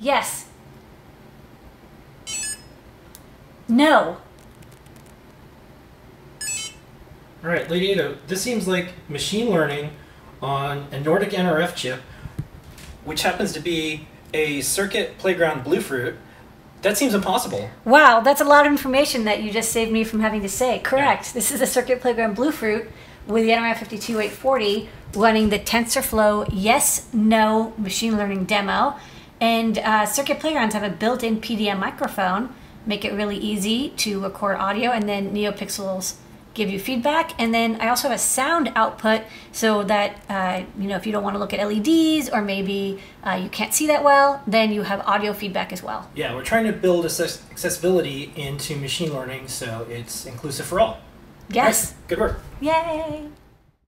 Yes. No. All right, Lady Ada, this seems like machine learning on a Nordic NRF chip, which happens to be a Circuit Playground Bluefruit. That seems impossible. Wow, that's a lot of information that you just saved me from having to say. Correct. This is a Circuit Playground Bluefruit with the NRF 52840 running the TensorFlow yes no machine learning demo. And uh, Circuit Playgrounds have a built in PDM microphone, make it really easy to record audio, and then NeoPixels give you feedback. And then I also have a sound output so that, uh, you know, if you don't want to look at LEDs or maybe uh, you can't see that well, then you have audio feedback as well. Yeah, we're trying to build accessibility into machine learning so it's inclusive for all. Yes. Right, good work. Yay.